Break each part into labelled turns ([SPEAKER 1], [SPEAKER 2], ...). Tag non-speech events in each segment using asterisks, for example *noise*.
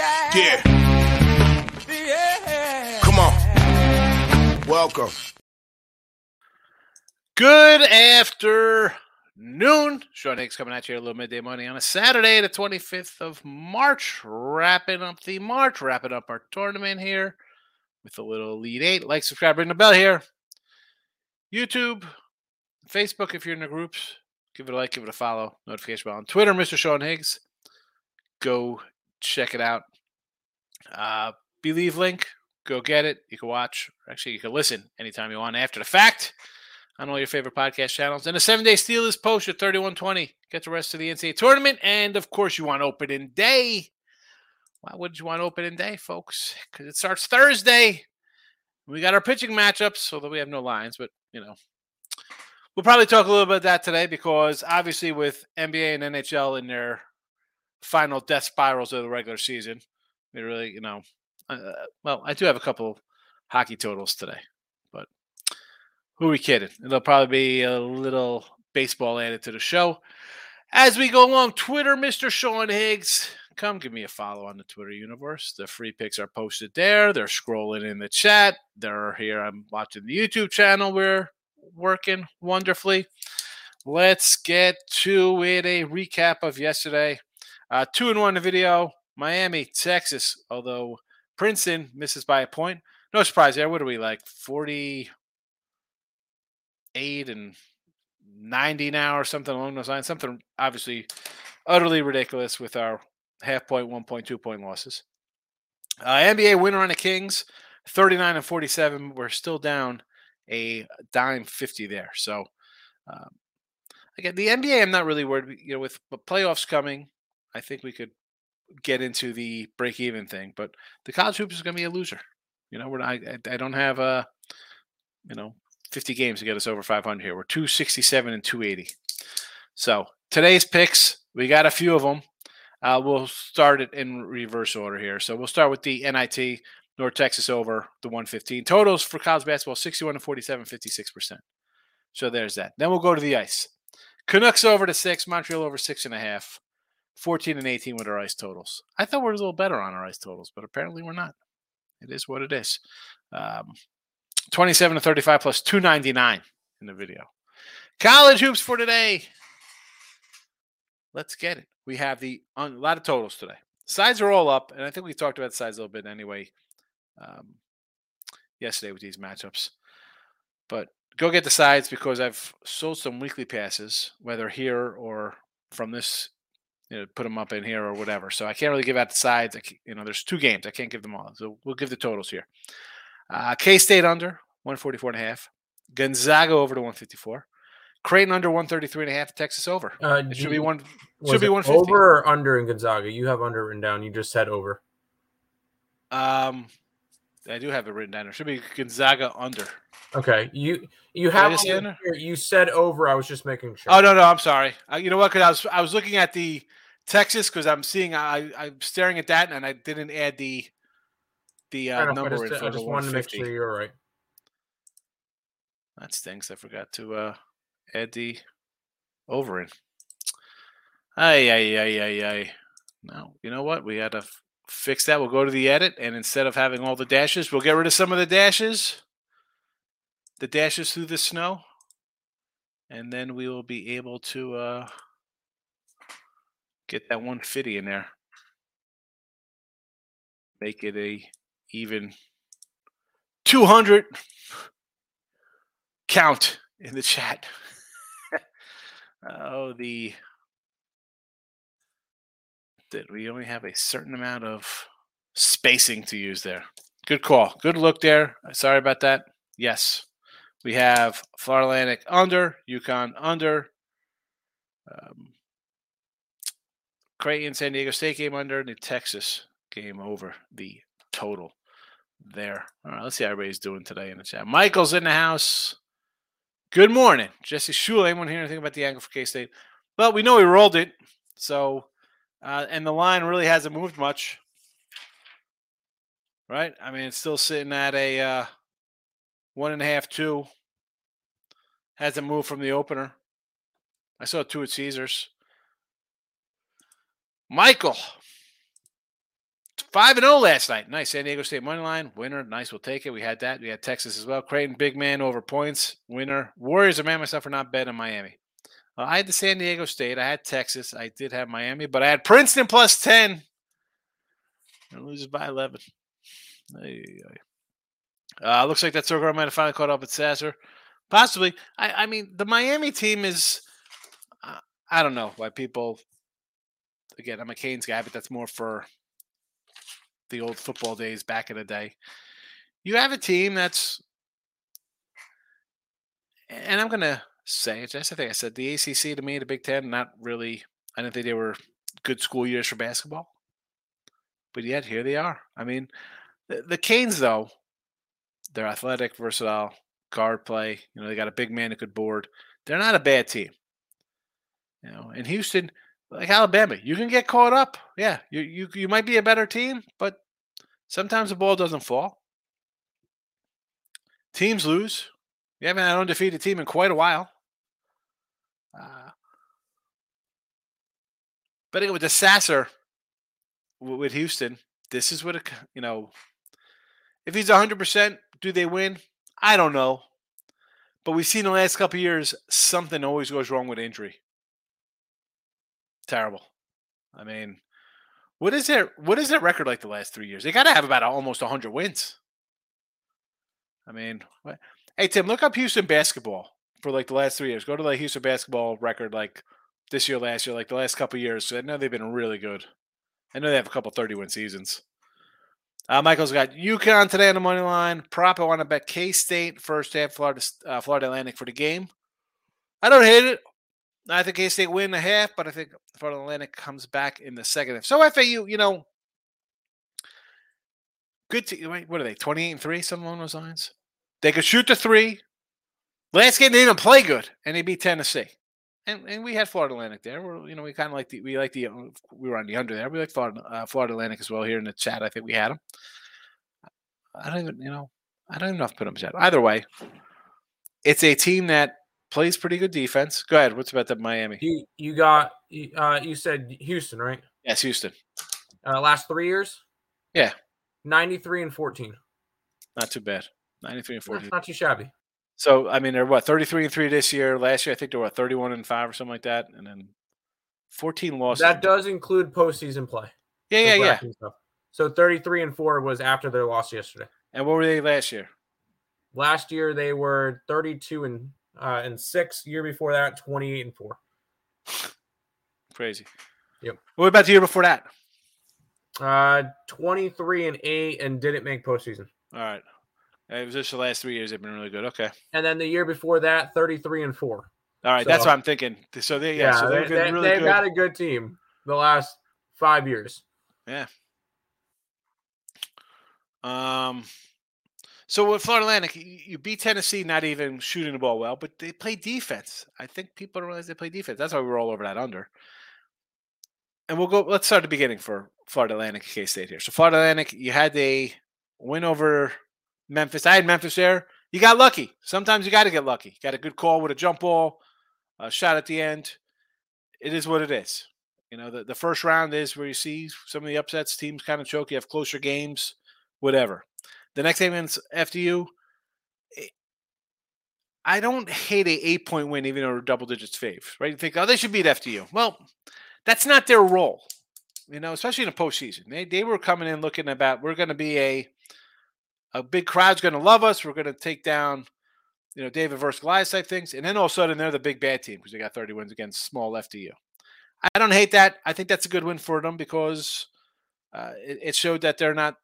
[SPEAKER 1] Yeah.
[SPEAKER 2] Yeah.
[SPEAKER 1] Yeah.
[SPEAKER 2] Come on. Welcome.
[SPEAKER 3] Good afternoon. Sean Higgs coming at you a little midday money on a Saturday, the 25th of March. Wrapping up the March, wrapping up our tournament here with a little Elite Eight. Like, subscribe, ring the bell here. YouTube, Facebook if you're in the groups. Give it a like, give it a follow. Notification bell on Twitter, Mr. Sean Higgs. Go check it out. Uh, Believe link, go get it. You can watch, actually, you can listen anytime you want after the fact on all your favorite podcast channels. And the seven day steal is post at 3120. Get the rest of the NCAA tournament. And of course, you want opening day. Why would you want opening day, folks? Because it starts Thursday. We got our pitching matchups, although we have no lines, but you know. We'll probably talk a little bit of that today because obviously with NBA and NHL in their final death spirals of the regular season, they really, you know, uh, well, I do have a couple hockey totals today, but who are we kidding? There'll probably be a little baseball added to the show. As we go along, Twitter, Mr. Sean Higgs. Come give me a follow on the Twitter universe. The free picks are posted there. They're scrolling in the chat. They're here. I'm watching the YouTube channel. We're working wonderfully. Let's get to it. A recap of yesterday. Uh, two and one video. Miami, Texas. Although Princeton misses by a point. No surprise there. What are we like? 48 and 90 now or something along those lines. Something obviously utterly ridiculous with our half point, one point, two point losses. Uh, NBA winner on the Kings, 39 and 47. We're still down a dime 50 there. So, um, again, the NBA, I'm not really worried. You know, with playoffs coming, I think we could get into the break even thing. But the college hoops is going to be a loser. You know, we're I, I don't have a, you know, 50 games to get us over 500 here. We're 267 and 280. So today's picks, we got a few of them. Uh, we'll start it in reverse order here. So we'll start with the NIT, North Texas over the 115. Totals for college basketball 61 to 47, 56%. So there's that. Then we'll go to the ice. Canucks over to six, Montreal over six and a half, 14 and 18 with our ice totals. I thought we were a little better on our ice totals, but apparently we're not. It is what it is. Um, 27 to 35 plus 299 in the video. College hoops for today. Let's get it. We have the a lot of totals today. Sides are all up, and I think we talked about sides a little bit anyway um, yesterday with these matchups. But go get the sides because I've sold some weekly passes, whether here or from this, you know, put them up in here or whatever. So I can't really give out the sides. I, you know, there's two games. I can't give them all. So we'll give the totals here. Uh, K State under 144 and a half. Gonzaga over to 154. Creighton under 133 and a half. Texas over.
[SPEAKER 4] Uh,
[SPEAKER 3] It should be one. Should be
[SPEAKER 4] it
[SPEAKER 3] 150.
[SPEAKER 4] over or under in Gonzaga. You have under written down. You just said over.
[SPEAKER 3] Um, I do have it written down. It should be Gonzaga under.
[SPEAKER 4] Okay, you you have
[SPEAKER 3] just say
[SPEAKER 4] on
[SPEAKER 3] under?
[SPEAKER 4] you said over. I was just making sure.
[SPEAKER 3] Oh no, no, I'm sorry. Uh, you know what? Because I was I was looking at the Texas because I'm seeing I I'm staring at that and I didn't add the the uh,
[SPEAKER 4] enough, I
[SPEAKER 3] number
[SPEAKER 4] just,
[SPEAKER 3] in for
[SPEAKER 4] I
[SPEAKER 3] the
[SPEAKER 4] just wanted to make sure you're right.
[SPEAKER 3] That stinks. I forgot to uh, add the over in. Ay, ay, ay, ay, ay. No, you know what? We had to f- fix that. We'll go to the edit, and instead of having all the dashes, we'll get rid of some of the dashes, the dashes through the snow, and then we will be able to uh, get that 150 in there. Make it a even 200 count in the chat. *laughs* oh, the that we only have a certain amount of spacing to use there. Good call. Good look there. Uh, Sorry about that. Yes, we have Florida Atlantic under, UConn under, um, Creighton, San Diego State game under, New Texas game over the total there. All right, let's see how everybody's doing today in the chat. Michael's in the house. Good morning. Jesse Shule. Anyone hear anything about the angle for K State? Well, we know we rolled it. So, uh, and the line really hasn't moved much. Right? I mean, it's still sitting at a uh, one and a half, two. Hasn't moved from the opener. I saw two at Caesars. Michael, Five and zero last night. Nice. San Diego State money line winner. Nice. We'll take it. We had that. We had Texas as well. Creighton big man over points winner. Warriors. I man myself for not betting Miami. Uh, I had the San Diego State. I had Texas. I did have Miami, but I had Princeton plus ten. And loses by eleven. Ay, ay. Uh, looks like that Circle might have finally caught up with Sasser. Possibly. I, I mean, the Miami team is. Uh, I don't know why people. Again, I'm a Canes guy, but that's more for the old football days back in the day. You have a team that's, and I'm gonna say it. Just I think I said the ACC to me, the Big Ten, not really. I didn't think they were good school years for basketball, but yet here they are. I mean, the, the Canes though, they're athletic, versatile, guard play. You know, they got a big man that could board. They're not a bad team. You know, in Houston, like Alabama, you can get caught up. Yeah, you you you might be a better team, but sometimes the ball doesn't fall. Teams lose. You haven't had an undefeated team in quite a while. Uh, but anyway, with the Sasser with Houston, this is what it, you know. If he's 100%, do they win? I don't know. But we've seen the last couple years, something always goes wrong with injury. Terrible. I mean, what is their what is their record like the last three years? They got to have about almost 100 wins. I mean, what? hey Tim, look up Houston basketball for like the last three years. Go to the Houston basketball record like this year, last year, like the last couple years. So I know they've been really good. I know they have a couple 30 win seasons. Uh, Michael's got UConn today on the money line. Prop, I want to bet K State first half, Florida, uh, Florida Atlantic for the game. I don't hate it. I think K State win the half, but I think Florida Atlantic comes back in the second half. So FAU, you know, good. To, wait, what are they? Twenty-eight and three, something along those lines. They could shoot the three. Last game they didn't play good, and they beat Tennessee. And, and we had Florida Atlantic there. We're, you know, we kind of like the we like the we were on the under there. We like Florida uh, Florida Atlantic as well here in the chat. I think we had them. I don't even you know I don't even know if put them chat. Either way, it's a team that plays pretty good defense. Go ahead. What's about the Miami?
[SPEAKER 4] You you got uh you said Houston, right?
[SPEAKER 3] Yes, Houston.
[SPEAKER 4] Uh, last three years.
[SPEAKER 3] Yeah.
[SPEAKER 4] Ninety three and fourteen.
[SPEAKER 3] Not too bad. Ninety three and
[SPEAKER 4] Not,
[SPEAKER 3] fourteen.
[SPEAKER 4] not too shabby.
[SPEAKER 3] So I mean, they're what thirty three and three this year. Last year, I think they were thirty one and five or something like that, and then fourteen losses.
[SPEAKER 4] That does include postseason play.
[SPEAKER 3] yeah, yeah, yeah.
[SPEAKER 4] So thirty three and four was after their loss yesterday.
[SPEAKER 3] And what were they last year?
[SPEAKER 4] Last year they were thirty two and uh, and six. Year before that, twenty eight and four.
[SPEAKER 3] Crazy.
[SPEAKER 4] Yep.
[SPEAKER 3] What about the year before that?
[SPEAKER 4] Uh, twenty three and eight, and didn't make postseason.
[SPEAKER 3] All right. It was just the last three years they've been really good. Okay.
[SPEAKER 4] And then the year before that, thirty three and four.
[SPEAKER 3] All right. That's what I'm thinking. So they yeah.
[SPEAKER 4] Yeah,
[SPEAKER 3] so they've
[SPEAKER 4] they,
[SPEAKER 3] really
[SPEAKER 4] they've got a good team the last five years. Yeah.
[SPEAKER 3] Um. So with Florida Atlantic, you, beat Tennessee, not even shooting the ball well, but they play defense. I think people don't realize they play defense. That's why we we're all over that under. And we'll go. Let's start at the beginning for Florida Atlantic, K State here. So Florida Atlantic, you had a win over Memphis. I had Memphis there. You got lucky. Sometimes you got to get lucky. Got a good call with a jump ball, a shot at the end. It is what it is. You know, the, the first round is where you see some of the upsets. Teams kind of choke. You have closer games, whatever. The next game against FDU. eh, I don't hate a eight point win, even though double digits fave, right? You think, oh, they should beat FDU. Well, that's not their role, you know, especially in the postseason. They they were coming in looking about we're going to be a a big crowd's going to love us. We're going to take down, you know, David versus Goliath type things, and then all of a sudden they're the big bad team because they got 30 wins against small FDU. I don't hate that. I think that's a good win for them because uh, it, it showed that they're not,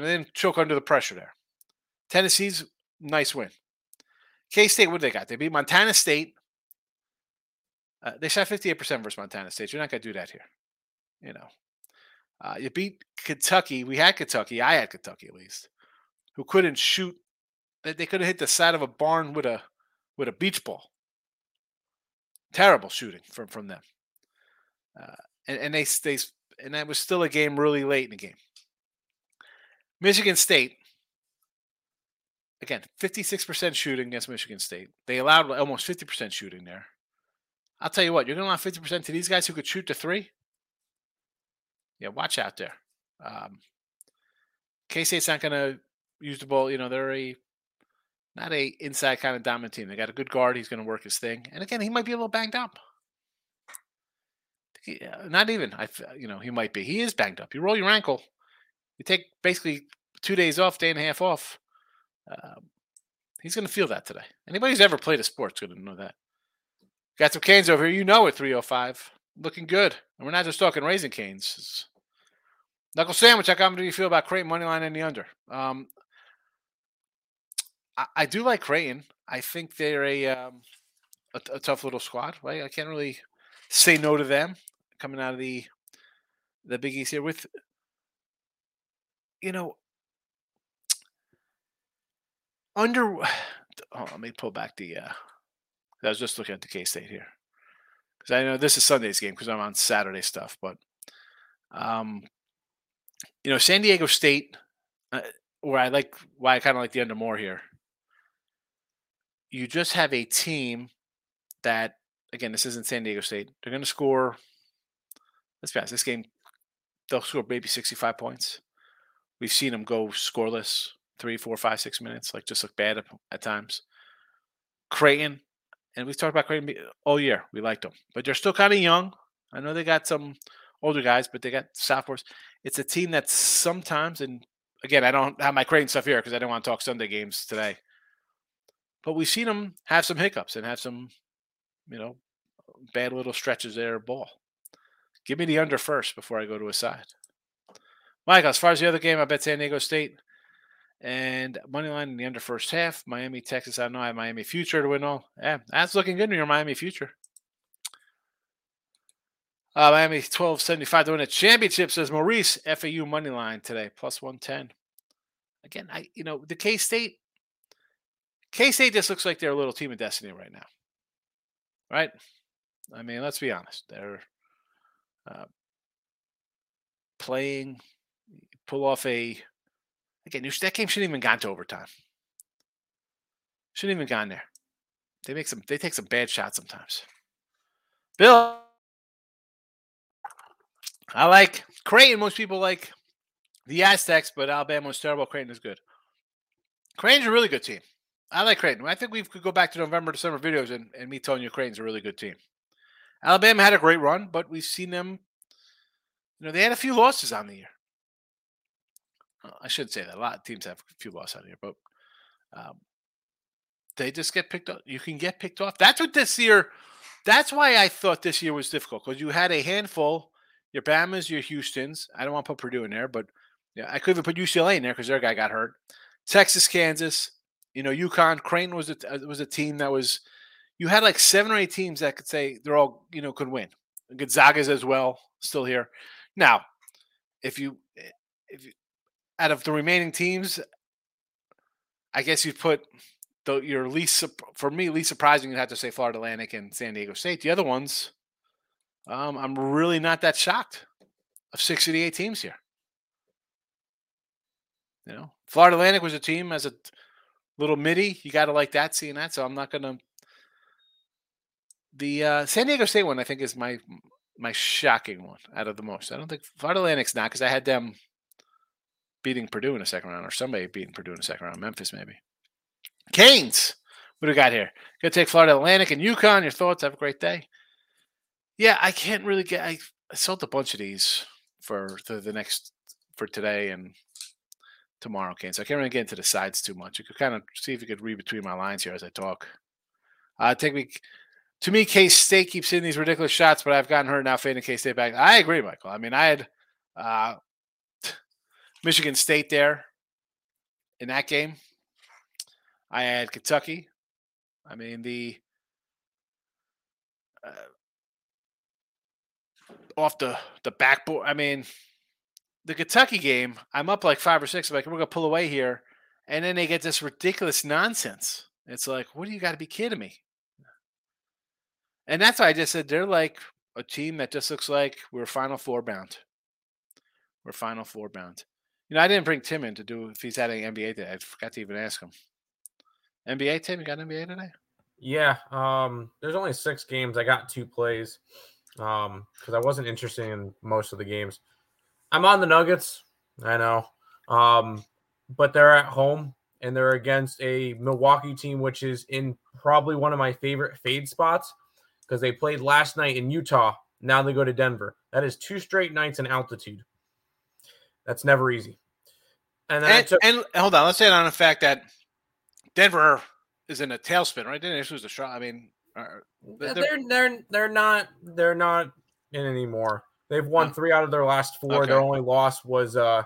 [SPEAKER 3] they didn't choke under the pressure there. Tennessee's nice win. K State, what they got? They beat Montana State. Uh, they shot 58% versus Montana State. You're not going to do that here. You know, uh, you beat Kentucky. We had Kentucky. I had Kentucky at least, who couldn't shoot. They, they could have hit the side of a barn with a with a beach ball. Terrible shooting from from them. Uh, and, and they they and that was still a game really late in the game. Michigan State, again, 56% shooting against Michigan State. They allowed almost 50% shooting there. I'll tell you what, you're going to allow 50% to these guys who could shoot to three? Yeah, watch out there. Um, K State's not going to use the ball. You know, they're a not a inside kind of dominant team. They got a good guard. He's going to work his thing. And again, he might be a little banged up. He, uh, not even. I, you know, he might be. He is banged up. You roll your ankle. You take basically two days off, day and a half off. Um, he's going to feel that today. Anybody who's ever played a sport's going to know that. Got some canes over here. You know it, 305. Looking good. And we're not just talking raising canes. It's Knuckle sandwich. How do you feel about Creighton money line and the under? Um, I, I, do like Creighton. I think they're a, um, a, a tough little squad. Right? I can't really say no to them coming out of the the Big East here with you know under. *sighs* Oh, let me pull back the. Uh, I was just looking at the K State here because I know this is Sunday's game because I'm on Saturday stuff, but um, you know, San Diego State, uh, where I like why I kind of like the under more here. You just have a team that, again, this isn't San Diego State. They're going to score. Let's honest. This game, they'll score maybe 65 points. We've seen them go scoreless three, four, five, six minutes, like just look bad at, at times. Creighton, and we've talked about Creighton all year. We liked them, but they're still kind of young. I know they got some older guys, but they got sophomores. It's a team that sometimes, and again, I don't have my Creighton stuff here because I don't want to talk Sunday games today. But we've seen them have some hiccups and have some, you know, bad little stretches there ball. Give me the under first before I go to a side. Mike, as far as the other game, I bet San Diego State and money line in the under first half. Miami, Texas. I know I have Miami future to win all. Yeah, that's looking good in your Miami future. Uh, Miami 1275 to win a championship, says Maurice. FAU money line today, plus 110. Again, I you know, the K State, K State just looks like they're a little team of destiny right now. Right? I mean, let's be honest. They're uh, playing, pull off a, again, that game shouldn't even gone to overtime. Shouldn't even gone there. They make some, they take some bad shots sometimes. Bill, I like Creighton. Most people like the Aztecs, but Alabama was terrible. Creighton is good. Creighton's a really good team. I like Creighton. I think we could go back to November, December videos and, and me telling you Creighton's a really good team. Alabama had a great run, but we've seen them, you know, they had a few losses on the year. I should say that. A lot of teams have a few losses on here, but um, they just get picked up. You can get picked off. That's what this year, that's why I thought this year was difficult because you had a handful your Bama's, your Houston's. I don't want to put Purdue in there, but yeah, I could even put UCLA in there because their guy got hurt. Texas, Kansas, you know, UConn, Crane was a uh, was a team that was. You had like seven or eight teams that could say they're all you know could win. Gonzaga's as well, still here. Now, if you eh, if you, out of the remaining teams, I guess you put the your least for me least surprising. You'd have to say Florida Atlantic and San Diego State. The other ones, um, I'm really not that shocked of 68 teams here. You know, Florida Atlantic was a team as a little midi. You got to like that, seeing that. So I'm not to. The uh, San Diego State one, I think, is my my shocking one out of the most. I don't think Florida Atlantic's not because I had them beating Purdue in a second round, or somebody beating Purdue in a second round. Memphis, maybe. Canes. What do we got here? Gonna take Florida Atlantic and UConn. Your thoughts? Have a great day. Yeah, I can't really get. I, I sold a bunch of these for the, the next for today and tomorrow, Kane. So I can't really get into the sides too much. You could kind of see if you could read between my lines here as I talk. Uh, take me to me, K State keeps hitting these ridiculous shots, but I've gotten hurt now fading K State back. I agree, Michael. I mean, I had uh, Michigan State there in that game. I had Kentucky. I mean, the uh, off the the backboard. I mean, the Kentucky game, I'm up like five or six. I'm like, we're gonna pull away here, and then they get this ridiculous nonsense. It's like, what do you got to be kidding me? And that's why I just said they're like a team that just looks like we're Final Four bound. We're Final Four bound. You know, I didn't bring Tim in to do if he's had any NBA today. I forgot to even ask him. NBA, Tim, you got NBA today?
[SPEAKER 4] Yeah. Um, there's only six games. I got two plays um, because I wasn't interested in most of the games. I'm on the Nuggets. I know. Um, but they're at home and they're against a Milwaukee team, which is in probably one of my favorite fade spots because they played last night in Utah. Now they go to Denver. That is two straight nights in altitude. That's never easy. And then
[SPEAKER 3] And,
[SPEAKER 4] took,
[SPEAKER 3] and hold on, let's say it on the fact that Denver is in a tailspin, right? Didn't issue the shot. I mean, uh,
[SPEAKER 4] they're,
[SPEAKER 3] they're-
[SPEAKER 4] they're they're not they're not in anymore. They've won
[SPEAKER 3] No.
[SPEAKER 4] three out of their last four. Their only loss was uh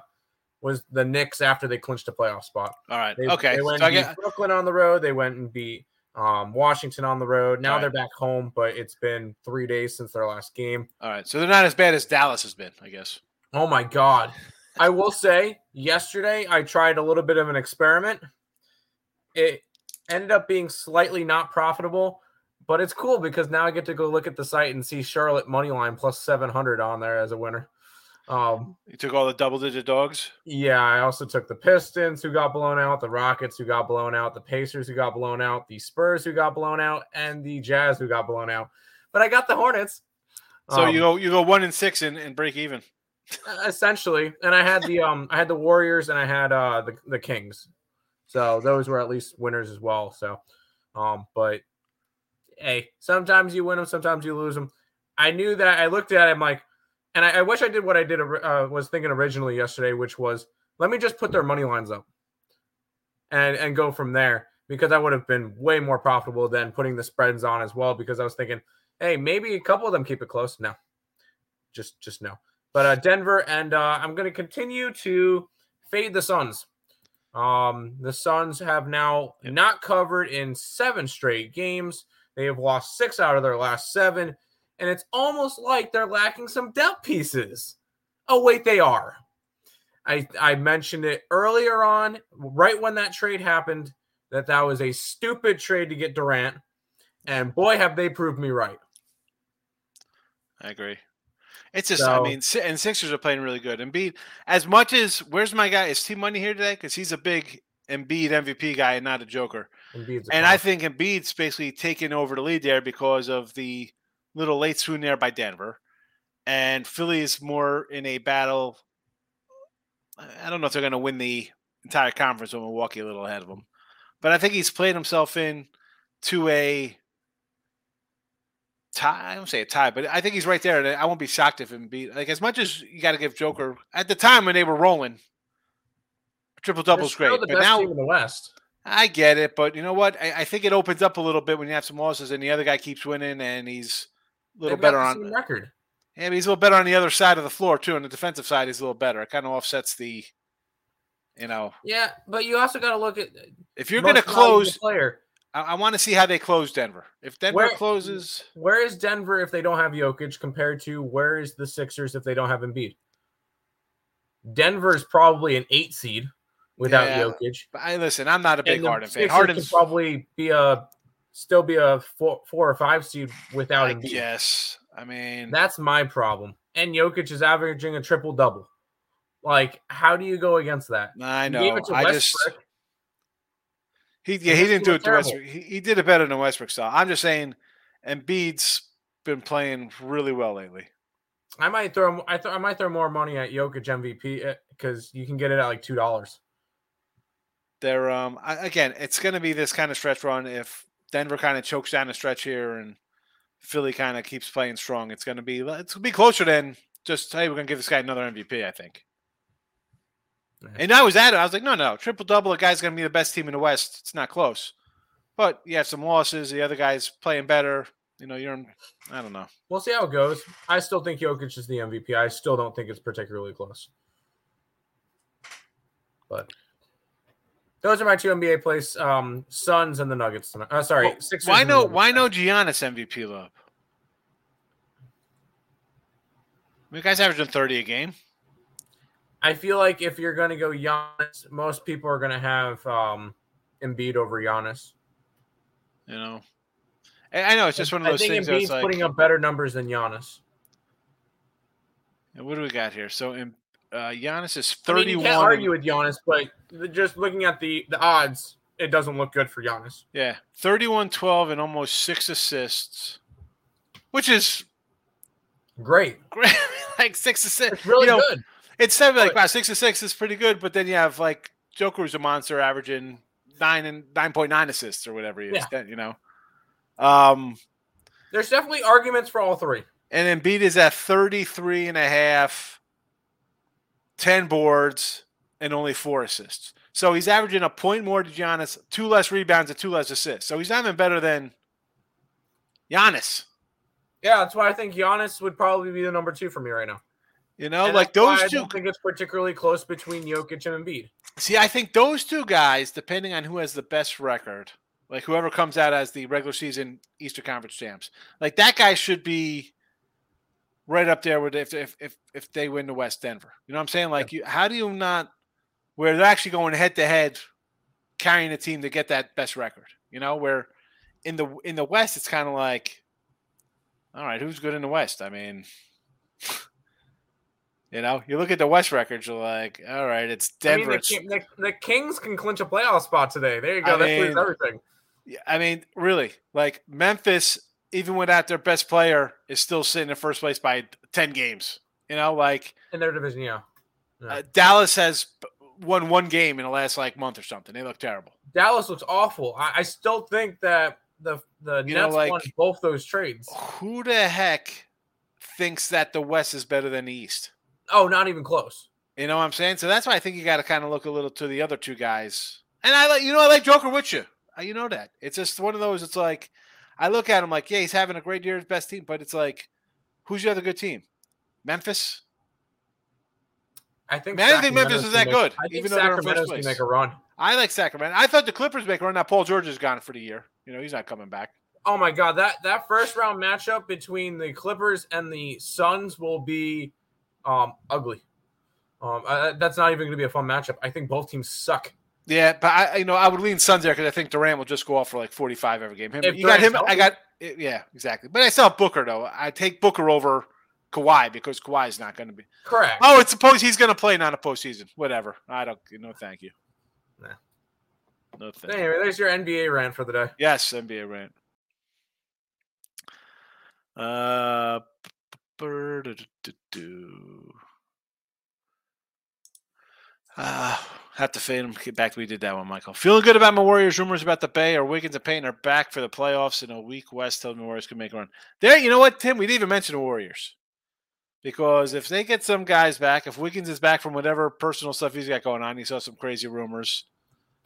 [SPEAKER 4] was the Knicks after they clinched a playoff spot.
[SPEAKER 3] all right,
[SPEAKER 4] They,
[SPEAKER 3] okay.
[SPEAKER 4] They went
[SPEAKER 3] so
[SPEAKER 4] and beat
[SPEAKER 3] get,
[SPEAKER 4] Brooklyn on the road. They went and beat um, Washington on the road. Now
[SPEAKER 3] Right.
[SPEAKER 4] they're back home, but it's been three days since their last game.
[SPEAKER 3] all right, so they're not as bad as Dallas has been, I guess.
[SPEAKER 4] Oh my god! I will say, yesterday I tried a little bit of an experiment. It ended up being slightly not profitable, but it's cool because now I get to go look at the site and see Charlotte moneyline plus seven hundred on there as a winner. Um,
[SPEAKER 3] You took all the double-digit dogs.
[SPEAKER 4] Yeah, I also took the Pistons who got blown out, the Rockets who got blown out, the Pacers who got blown out, the Spurs who got blown out, and the Jazz who got blown out. But I got the Hornets.
[SPEAKER 3] So
[SPEAKER 4] um,
[SPEAKER 3] you go you go one and six and, and break even. *laughs*
[SPEAKER 4] essentially, and I had the *laughs* um I had the Warriors and I had uh the, the Kings. So those were at least winners as well. So um but hey, sometimes you win them, sometimes you lose them. I knew that I looked at it, I'm like, and I, I wish I did what I did uh, was thinking originally yesterday, which was let me just put their money lines up and and go from there because I would have been way more profitable than putting the spreads on as well because I was thinking, hey, maybe a couple of them keep it close. No, just just no. But uh, Denver and uh, I'm going to continue to fade the Suns. Um, the Suns have now
[SPEAKER 3] Yep.
[SPEAKER 4] not covered in seven straight games. They have lost six out of their last seven, and it's almost like they're lacking some depth pieces. Oh wait, they are. I I mentioned it earlier on, right when that trade happened, that that was a stupid trade to get Durant, and boy, have they proved me right.
[SPEAKER 3] I agree. It's just, I mean, and Sixers are playing really good. Embiid, as much as where's my guy? Is T Money here today? Because he's a big Embiid MVP guy and not a joker.
[SPEAKER 4] Embiid's
[SPEAKER 3] And I
[SPEAKER 4] con-
[SPEAKER 3] think Embiid's basically taken over the lead there because of the little late swoon there by Denver. And Philly is more in a battle. I I don't know if they're going to win the entire conference with Milwaukee a little ahead of them. But I think he's played himself in to a tie. I don't say a tie, but I think he's right there. And I won't be shocked if Embiid, like as much as you got to give Joker at the time when they were rolling, triple double's great. But now
[SPEAKER 4] in the West.
[SPEAKER 3] I get it, but you know what? I, I think it opens up a little bit when you have some losses and the other guy keeps winning and he's a little
[SPEAKER 4] They've
[SPEAKER 3] better on.
[SPEAKER 4] record.
[SPEAKER 3] Yeah, but he's a little better on the other side of the floor too. On the defensive side, he's a little better. It kind of offsets the, you know,
[SPEAKER 4] Yeah, but you also got to look at
[SPEAKER 3] if you're going to close,
[SPEAKER 4] player.
[SPEAKER 3] I, I want to see how they close Denver. If Denver
[SPEAKER 4] Where-
[SPEAKER 3] closes,
[SPEAKER 4] Where is Denver if they don't have Jokic compared to where is the Sixers if they don't have Embiid? Denver is probably an eight seed without
[SPEAKER 3] Yeah,
[SPEAKER 4] Jokic.
[SPEAKER 3] but I listen. I'm not a big Harden fan. Harden's,
[SPEAKER 4] could probably be a still be a four, four or five seed without Embiid.
[SPEAKER 3] guess. I mean,
[SPEAKER 4] That's my problem. And Jokic is averaging a triple double. Like, how do you go against that?
[SPEAKER 3] I know.
[SPEAKER 4] gave it to
[SPEAKER 3] I just. He yeah he didn't do
[SPEAKER 4] doing
[SPEAKER 3] it to. Westbrook. He, he did it better than Westbrook. So I'm just saying, Embiid's been playing really well lately.
[SPEAKER 4] I might throw. I, th- I might throw more money at Jokic MVP because you can get it at like two dollars.
[SPEAKER 3] They're um I, again, it's going to be this kind of stretch run. If Denver kind of chokes down the stretch here and Philly kind of keeps playing strong, it's going to be it's going to be closer than just hey, we're going to give this guy another MVP. I think.
[SPEAKER 4] Yeah.
[SPEAKER 3] And I was at it. I was like, no, no, triple double. The guy's going to be the best team in the West. It's not close. But you have some losses. The other guy's playing better. You know, you're. I don't know.
[SPEAKER 4] We'll see how it goes. I still think Jokic is the MVP. I still don't think it's particularly close. But those are my two NBA plays: um, Suns and the Nuggets tonight. Uh, sorry,
[SPEAKER 3] Well,
[SPEAKER 4] Sixers.
[SPEAKER 3] why no? Why no Giannis MVP love? I mean, the guy's averaging thirty a game.
[SPEAKER 4] I feel like if you're going to go Giannis, most people are going to have um, Embiid over Giannis.
[SPEAKER 3] You know, I I know it's just one of
[SPEAKER 4] I
[SPEAKER 3] those
[SPEAKER 4] think
[SPEAKER 3] things.
[SPEAKER 4] Embiid's
[SPEAKER 3] like,
[SPEAKER 4] putting up better numbers than Giannis.
[SPEAKER 3] what do we got here? So, in, uh, Giannis is thirty-one.
[SPEAKER 4] I mean, you can't argue with Giannis, but just looking at the the odds, it doesn't look good for Giannis.
[SPEAKER 3] yeah, 31, 12, and almost six assists, which is
[SPEAKER 4] Great,
[SPEAKER 3] great. *laughs* like six assists.
[SPEAKER 4] it's really
[SPEAKER 3] you know,
[SPEAKER 4] good.
[SPEAKER 3] It's seven like wow, six to six is pretty good, but then you have like Joker who's a monster averaging nine and nine point nine assists or whatever he is.
[SPEAKER 4] Yeah.
[SPEAKER 3] you know. Um
[SPEAKER 4] There's definitely arguments for all three.
[SPEAKER 3] and Embiid is at 33 and a half, 10 boards, and only four assists. So he's averaging a point more to Giannis, two less rebounds, and two less assists. So he's not even better than Giannis.
[SPEAKER 4] Yeah, that's why I think Giannis would probably be the number two for me right now.
[SPEAKER 3] You know,
[SPEAKER 4] And
[SPEAKER 3] like those
[SPEAKER 4] I
[SPEAKER 3] two.
[SPEAKER 4] don't think it's particularly close between Jokic and Embiid.
[SPEAKER 3] See, I think those two guys, depending on who has the best record, like whoever comes out as the regular season Easter Conference champs, like that guy should be right up there with if if if, if they win the West Denver. You know what I'm saying? Like, you, how do you not where they're actually going head to head, carrying a team to get that best record? You know, where in the in the West it's kind of like, all right, who's good in the West? I mean. *laughs* You know, you look at the West records, you're like, all right, it's Denver.
[SPEAKER 4] I mean, the, the, the Kings can clinch a playoff spot today. There you go.
[SPEAKER 3] I
[SPEAKER 4] that
[SPEAKER 3] mean,
[SPEAKER 4] everything.
[SPEAKER 3] Yeah, I mean, really, like Memphis, even without their best player, is still sitting in first place by ten games. You know, like
[SPEAKER 4] In their division, yeah. Yeah.
[SPEAKER 3] uh, Dallas has won one game in the last like month or something. They look terrible.
[SPEAKER 4] Dallas looks awful. I, I still think that the the
[SPEAKER 3] You know, like-
[SPEAKER 4] won both those trades.
[SPEAKER 3] Who the heck thinks that the West is better than the East?
[SPEAKER 4] Oh, not even close.
[SPEAKER 3] You know what I'm saying? So that's why I think you got to kind of look a little to the other two guys. And I like, you know, I like Joker with you. Uh, You know that. It's just one of those. It's like I look at him like, yeah, he's having a great year, his best team, but it's like, who's the other good team? Memphis.
[SPEAKER 4] I think.
[SPEAKER 3] Man, I think Memphis
[SPEAKER 4] is
[SPEAKER 3] that
[SPEAKER 4] make-
[SPEAKER 3] good,
[SPEAKER 4] I think
[SPEAKER 3] even though they're in first
[SPEAKER 4] Sacramento's gonna make a run.
[SPEAKER 3] I like Sacramento. I thought the Clippers make a run. Now Paul George is gone for the year. You know, he's not coming back.
[SPEAKER 4] Oh my god, that that first round matchup between the Clippers and the Suns will be um ugly. Um, uh, that's not even going to be a fun matchup. I think both teams suck.
[SPEAKER 3] Yeah, but I, I- you know, I would lean Suns there because I think Durant will just go off for like 45 every game. Him, you got him.
[SPEAKER 4] Durant's
[SPEAKER 3] I got, yeah, exactly. But I still have Booker though. I take Booker over Kawhi because Kawhi is not going to be.
[SPEAKER 4] Correct.
[SPEAKER 3] Oh, it's supposed he's going to play, not a postseason. Whatever. I don't. No, thank you.
[SPEAKER 4] Nah.
[SPEAKER 3] No thank. you.
[SPEAKER 4] Anyway, there's your NBA rant for the day.
[SPEAKER 3] Yes, NBA rant. Uh. Uh, have to fade him. Get back. We did that one, Michael. Feeling good about my Warriors. Rumors about the Bay or Wiggins and Payne are back for the playoffs in a week. West tells me Warriors can make a run. There, you know what, Tim? We didn't even mention the Warriors because if they get some guys back, if Wiggins is back from whatever personal stuff he's got going on, he saw some crazy rumors.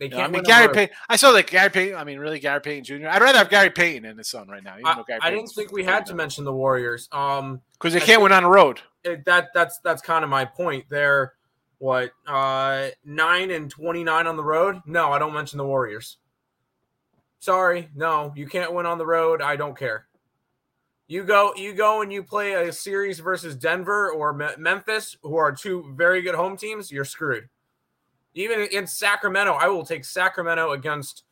[SPEAKER 4] They can't.
[SPEAKER 3] I mean, Gary
[SPEAKER 4] the.
[SPEAKER 3] Payton. I saw that Gary Payton. I mean, really, Gary Payton Jr. I'd rather have Gary Payton in his son right now.
[SPEAKER 4] I,
[SPEAKER 3] Gary
[SPEAKER 4] I didn't think we had to mention the Warriors. Um,
[SPEAKER 3] because they
[SPEAKER 4] I
[SPEAKER 3] can't win on the road.
[SPEAKER 4] it, that that's that's kind of my point. They're what uh nine and twenty nine on the road. No, I don't mention the Warriors. Sorry, no, you can't win on the road. I don't care. You go, you go, and you play a series versus Denver or Me- Memphis, who are two very good home teams. You're screwed. Even in Sacramento, I will take Sacramento against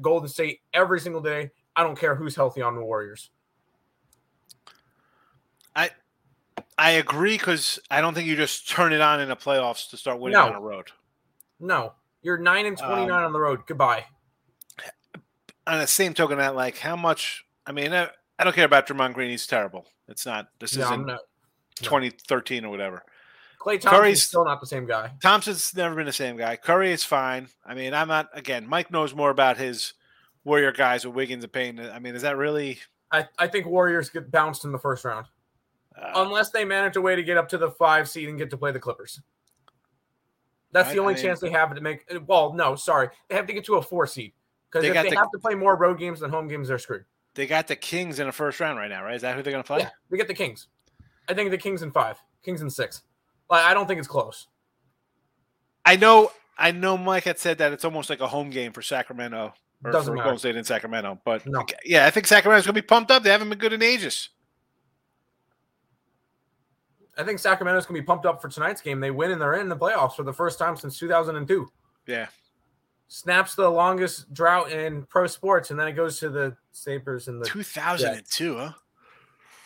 [SPEAKER 4] Golden State every single day. I don't care who's healthy on the Warriors.
[SPEAKER 3] I I agree because I don't think you just turn it on in the playoffs to start winning
[SPEAKER 4] No.
[SPEAKER 3] on the road.
[SPEAKER 4] No, you're nine and twenty nine
[SPEAKER 3] Um,
[SPEAKER 4] on the road. Goodbye.
[SPEAKER 3] On the same token, that like how much? I mean, I, I don't care about Draymond Green. He's terrible. It's not. This
[SPEAKER 4] No,
[SPEAKER 3] isn't
[SPEAKER 4] no.
[SPEAKER 3] 2013 or whatever.
[SPEAKER 4] Klay Thompson's
[SPEAKER 3] Curry's-
[SPEAKER 4] still not the same guy.
[SPEAKER 3] Thompson's never been the same guy. Curry is fine. I mean, I'm not. Again, Mike knows more about his Warrior guys with Wiggins and Payne. I mean, is that really?
[SPEAKER 4] I, I think Warriors get bounced in the first round
[SPEAKER 3] Uh,
[SPEAKER 4] unless they manage a way to get up to the five seed and get to play the Clippers. That's
[SPEAKER 3] I-
[SPEAKER 4] the only
[SPEAKER 3] I mean-
[SPEAKER 4] chance they have to make. Well, no, sorry, they have to get to a four seed because
[SPEAKER 3] They
[SPEAKER 4] if they
[SPEAKER 3] the-
[SPEAKER 4] have to play more road games than home games, they're screwed.
[SPEAKER 3] they got the Kings in the first round right now, right? Is that who they're going to play?
[SPEAKER 4] Yeah, they get the Kings. I think the Kings in five, Kings in six. Like I don't think it's close.
[SPEAKER 3] I know. I know. Mike had said that it's almost like a home game for Sacramento or
[SPEAKER 4] Doesn't
[SPEAKER 3] for
[SPEAKER 4] matter.
[SPEAKER 3] Golden State in Sacramento. But
[SPEAKER 4] No.
[SPEAKER 3] yeah, I think Sacramento's going to be pumped up. They haven't been good in ages.
[SPEAKER 4] I think Sacramento's gonna be pumped up for tonight's game. They win and they're in the playoffs for the first time since 2002.
[SPEAKER 3] Yeah.
[SPEAKER 4] Snaps the longest drought in pro sports, and then it goes to the Sabres in the
[SPEAKER 3] 2002, huh?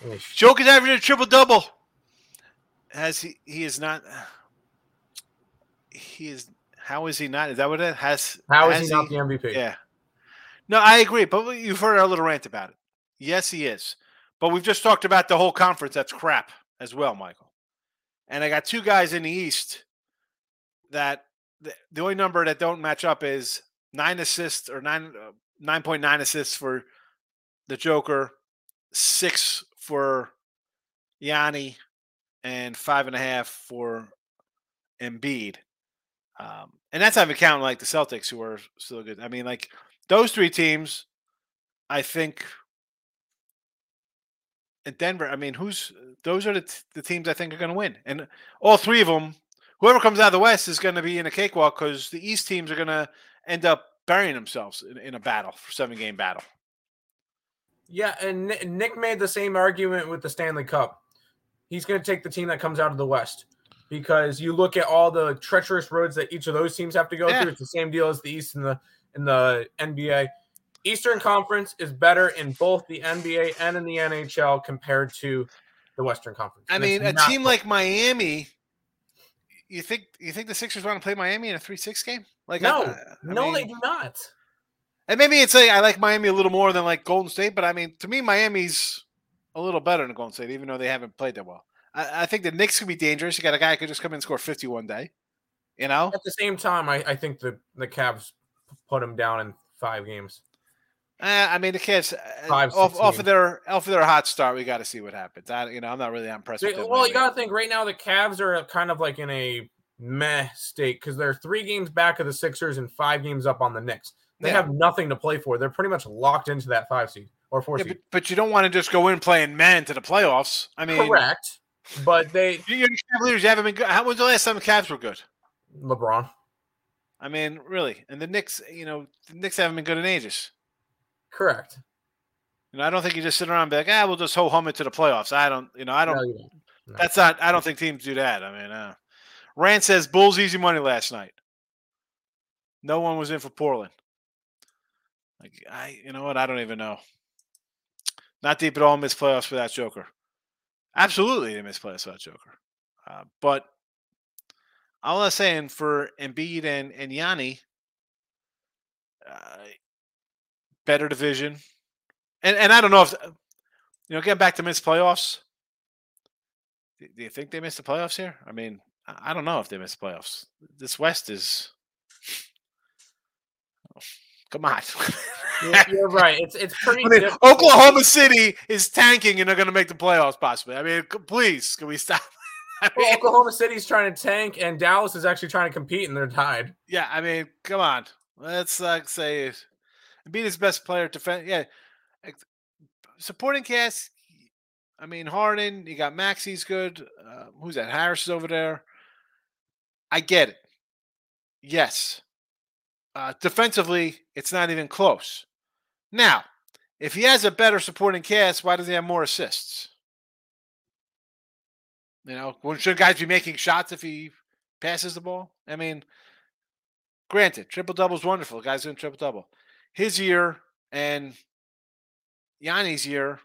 [SPEAKER 4] Ish.
[SPEAKER 3] Jokic averaging a triple double. Has he? He is not. *sighs* He is. How is he not? Is that what it has?
[SPEAKER 4] How is
[SPEAKER 3] has
[SPEAKER 4] he not the MVP?
[SPEAKER 3] Yeah. No, I agree. But you've heard our little rant about it. Yes, he is. But we've just talked about the whole conference. That's crap as well, Michael. and I got two guys in the East that the, the only number that don't match up is nine assists or nine uh, nine point nine assists for the Joker, six for Yanni, and five and a half for Embiid. Um, and that's not even counting like the Celtics, who are still good. I mean, like those three teams, I think. And Denver, I mean, who's those are the, t- the teams I think are going to win, and all three of them, whoever comes out of the West is going to be in a cakewalk because the East teams are going to end up burying themselves in, in a battle, seven game battle.
[SPEAKER 4] Yeah, and Nick made the same argument with the Stanley Cup. He's going to take the team that comes out of the West because you look at all the treacherous roads that each of those teams have to go
[SPEAKER 3] Yeah.
[SPEAKER 4] through. It's the same deal as the East and the in the NBA. Eastern Conference is better in both the NBA and in the NHL compared to the Western Conference.
[SPEAKER 3] I
[SPEAKER 4] And
[SPEAKER 3] mean, a team
[SPEAKER 4] close.
[SPEAKER 3] like Miami, you think you think the Sixers want to play Miami in a three six game? Like
[SPEAKER 4] no,
[SPEAKER 3] I- I
[SPEAKER 4] no, they do not.
[SPEAKER 3] And maybe it's like I like Miami a little more than like Golden State, but I mean, to me, Miami's a little better than Golden State, even though they haven't played that well. I, I think the Knicks could be dangerous. You got a guy who could just come in and score fifty one day. You know,
[SPEAKER 4] At the same time, I, I think the the Cavs put them down in five games.
[SPEAKER 3] Uh, I mean, the kids uh,
[SPEAKER 4] Five,
[SPEAKER 3] off, off of their off of their hot start. We got to see what happens. I, you know, I'm not really that impressed. with them
[SPEAKER 4] well, you got to think right now the Cavs are kind of like in a meh state because they're three games back of the Sixers and five games up on the Knicks. They
[SPEAKER 3] Yeah.
[SPEAKER 4] have nothing to play for. They're pretty much locked into that five seed or four
[SPEAKER 3] Yeah, but, but you don't want to just go in playing men to the playoffs. I mean,
[SPEAKER 4] Correct. But they *laughs*
[SPEAKER 3] You, Cavaliers, you haven't been good. How was the last time the Cavs were good?
[SPEAKER 4] LeBron.
[SPEAKER 3] I mean, really. And the Knicks, you know, the Knicks haven't been good in ages.
[SPEAKER 4] Correct.
[SPEAKER 3] You know, I don't think you just sit around and be like, ah, we'll just ho hum it to the playoffs. I don't, you know, I don't.
[SPEAKER 4] No, don't. No.
[SPEAKER 3] That's not. I don't think teams do that. I mean, uh, Rand says Bulls easy money last night. No one was in for Portland. Like I, you know what? I don't even know. Not deep at all. Miss playoffs that Joker. Absolutely, they miss playoffs that Joker. Uh, but all I'm saying for Embiid and and Yanni, uh, better division, and and I don't know if you know. Getting back to miss playoffs. Do do you think they missed the playoffs here? I mean, I I don't know if they missed the playoffs. This West is. Oh, *sighs* come on. *laughs*
[SPEAKER 4] You're, you're right. It's it's pretty.
[SPEAKER 3] I mean,
[SPEAKER 4] difficult.
[SPEAKER 3] Oklahoma City is tanking and they're going to make the playoffs possibly. I mean, please, can we stop? *laughs* I
[SPEAKER 4] Well,
[SPEAKER 3] mean,
[SPEAKER 4] Oklahoma City's trying to tank, and Dallas is actually trying to compete, and they're tied.
[SPEAKER 3] yeah, I mean, come on. Let's like say it. His best player defense. Yeah, supporting cast. I mean, Harden. You got Maxey's good. Uh, who's that? Harris is over there. I get it. Yes. Uh, defensively, it's not even close. Now, if he has a better supporting cast, why does he have more assists? You know, should guys be making shots if he passes the ball? I mean, granted, triple double is wonderful. The guy's doing triple double. His year and Yanni's year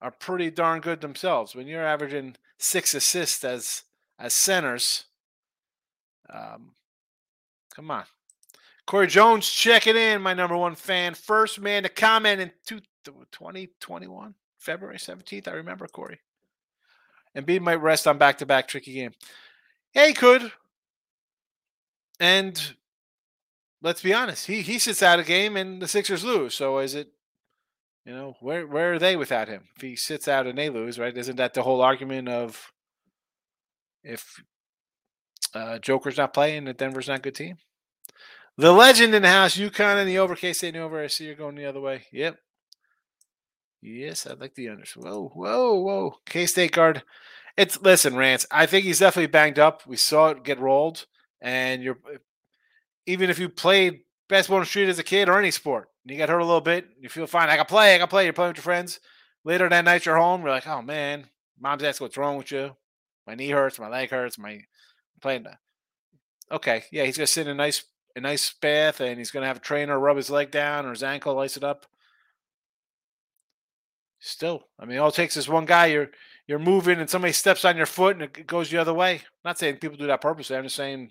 [SPEAKER 3] are pretty darn good themselves. When you're averaging six assists as as centers, um, come on. Corey Jones checking in, my number one fan. First man to comment in two, 2021, February 17th. I remember Corey. Embiid might rest on back to back tricky game. Yeah, he could. And let's be honest, he he sits out a game and the Sixers lose. So is it, you know, where where are they without him? If he sits out and they lose, right? Isn't that the whole argument of if uh, Joker's not playing, that Denver's not a good team? The legend in the house, UConn and the over, K State and over. I see you're going the other way. Yep. Yes, I like the unders. Whoa, whoa, whoa. K State guard. It's listen, Rance. I think he's definitely banged up. We saw it get rolled, and you're uh, even if you played basketball on the street as a kid or any sport, and you got hurt a little bit, you feel fine. I can play. I can play. You're playing with your friends. Later that night, you're home. You're like, oh man, mom's asking what's wrong with you. My knee hurts. My leg hurts. My I'm playing. Okay, yeah, he's gonna sit in a nice a nice bath, and he's gonna have a trainer rub his leg down or his ankle, ice it up. Still, I mean, all it takes is one guy. You're you're moving, and somebody steps on your foot, and it goes the other way. I'm not saying people do that purposely. I'm just saying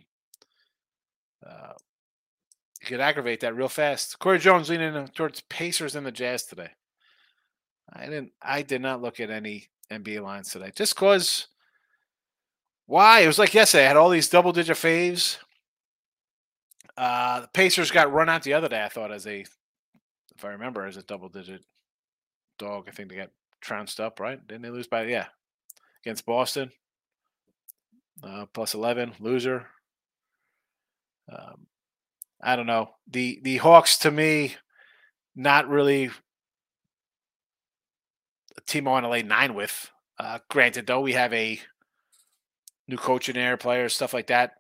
[SPEAKER 3] uh, you could aggravate that real fast. Corey Jones leaning towards Pacers and the Jazz today. I didn't. I did not look at any NBA lines today, just cause Why? It was like yesterday. I had all these double digit faves. Uh, the Pacers got run out the other day. I thought as a, if I remember, as a double digit dog. I think they got trounced up, right? Didn't they lose by yeah against Boston? Uh, plus eleven loser. Um, I don't know the the Hawks to me, not really a team I want to lay nine with. Uh, granted, though, we have a new coach in air players, stuff like that.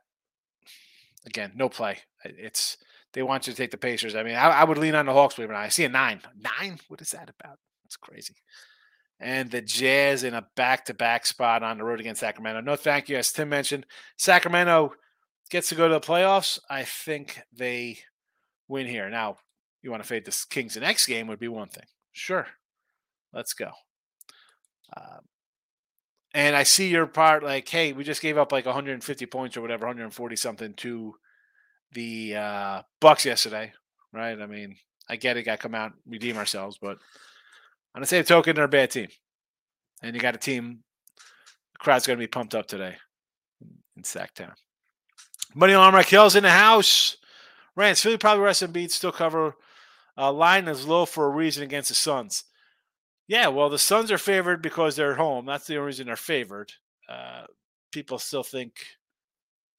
[SPEAKER 3] Again, no play. It's they want you to take the Pacers. I mean, I, I would lean on the Hawks, believe it or not. I see a nine. Nine? What is that about? It's crazy. And the Jazz in a back-to-back spot on the road against Sacramento. No, thank you. As Tim mentioned, Sacramento gets to go to the playoffs. I think they win here. Now, you want to fade the Kings the next game would be one thing. Sure, let's go. Um, and I see your part like, hey, we just gave up like 150 points or whatever, 140 something to the uh, Bucks yesterday, right? I mean, I get it, got to come out redeem ourselves, but on the same token, they're a bad team, and you got a team. The crowd's going to be pumped up today in Sacktown. Money Armor kills in the house. Rance Philly probably rest and beats still cover. Uh, line is low for a reason against the Suns. Yeah, well, the Suns are favored because they're at home. That's the only reason they're favored. Uh, people still think,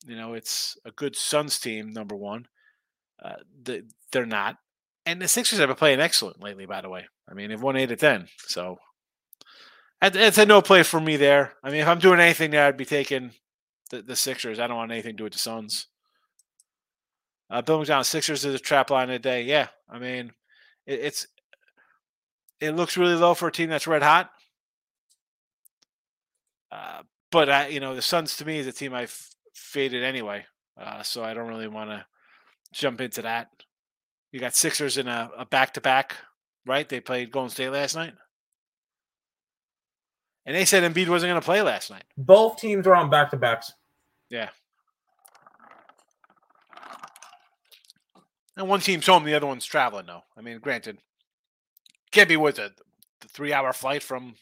[SPEAKER 3] you know, it's a good Suns team. Number one, uh, the, they're not, and the Sixers have been playing excellent lately. By the way, I mean they've won eight of ten, so it's a no play for me there. I mean, if I'm doing anything there, I'd be taking the, the Sixers. I don't want anything to do with the Suns. Uh, Bill McDonald, Sixers is a trap line of the day. Yeah, I mean, it, it's it looks really low for a team that's red hot. Uh, but I, you know, the Suns to me is a team I've faded anyway, uh, so I don't really want to jump into that. You got Sixers in a back to back, right? They played Golden State last night, and they said Embiid wasn't going to play last night.
[SPEAKER 4] Both teams were on back to backs.
[SPEAKER 3] Yeah. And one team's home, the other one's traveling. Though I mean, granted, can't be with a the three hour flight from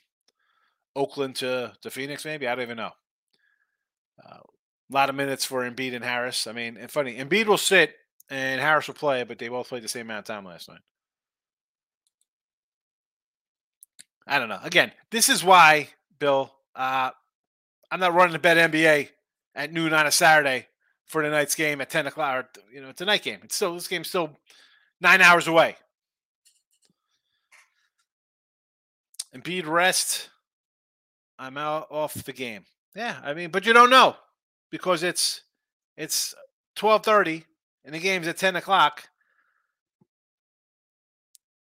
[SPEAKER 3] Oakland to, to Phoenix, maybe. I don't even know. Uh, a lot of minutes for Embiid and Harris. I mean, and funny, Embiid will sit and Harris will play, but they both played the same amount of time last night. I don't know. Again, this is why, Bill, uh, I'm not running to bet NBA at noon on a Saturday for tonight's game at 10 o'clock. Or, you know, it's a night game. It's still, this game's still nine hours away. Embiid rest. I'm out off the game. Yeah, I mean, but you don't know because it's it's twelve thirty and the game's at ten o'clock,